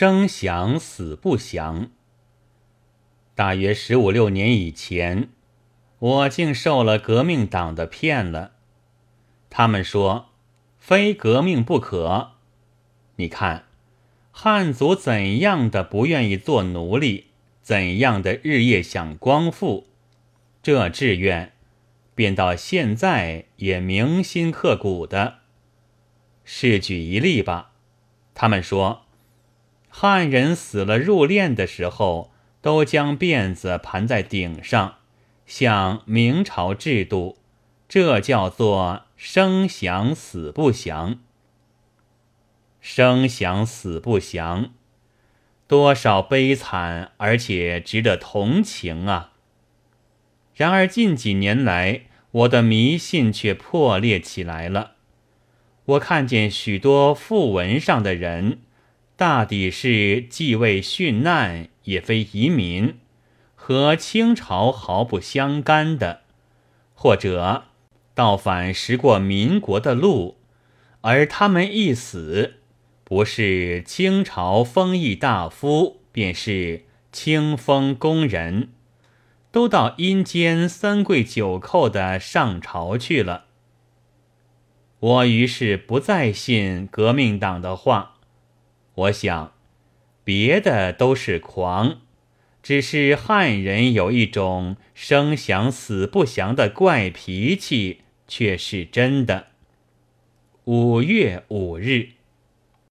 生降死不降。大约十五六年以前，我竟受了革命党的骗了。他们说，非革命不可。你看，汉族怎样的不愿意做奴隶，怎样的日夜想光复，这志愿，便到现在也铭心刻骨的。试举一例吧，他们说，汉人死了入殓的时候，都将辫子盘在顶上，像明朝制度，这叫做。生降死不降，生降死不降，多少悲惨，而且值得同情啊！然而近几年来，我的迷信却破裂起来了。我看见许多讣文上的人，大抵是既未殉难，也非移民，和清朝毫不相干的，或者。倒反识过民国的路，而他们一死，不是清朝封邑大夫，便是清风工人，都到阴间三跪九叩的上朝去了。我于是不再信革命党的话，我想，别的都是狂，只是汉人有一种生降死不降的怪脾气。却是真的。五月五日。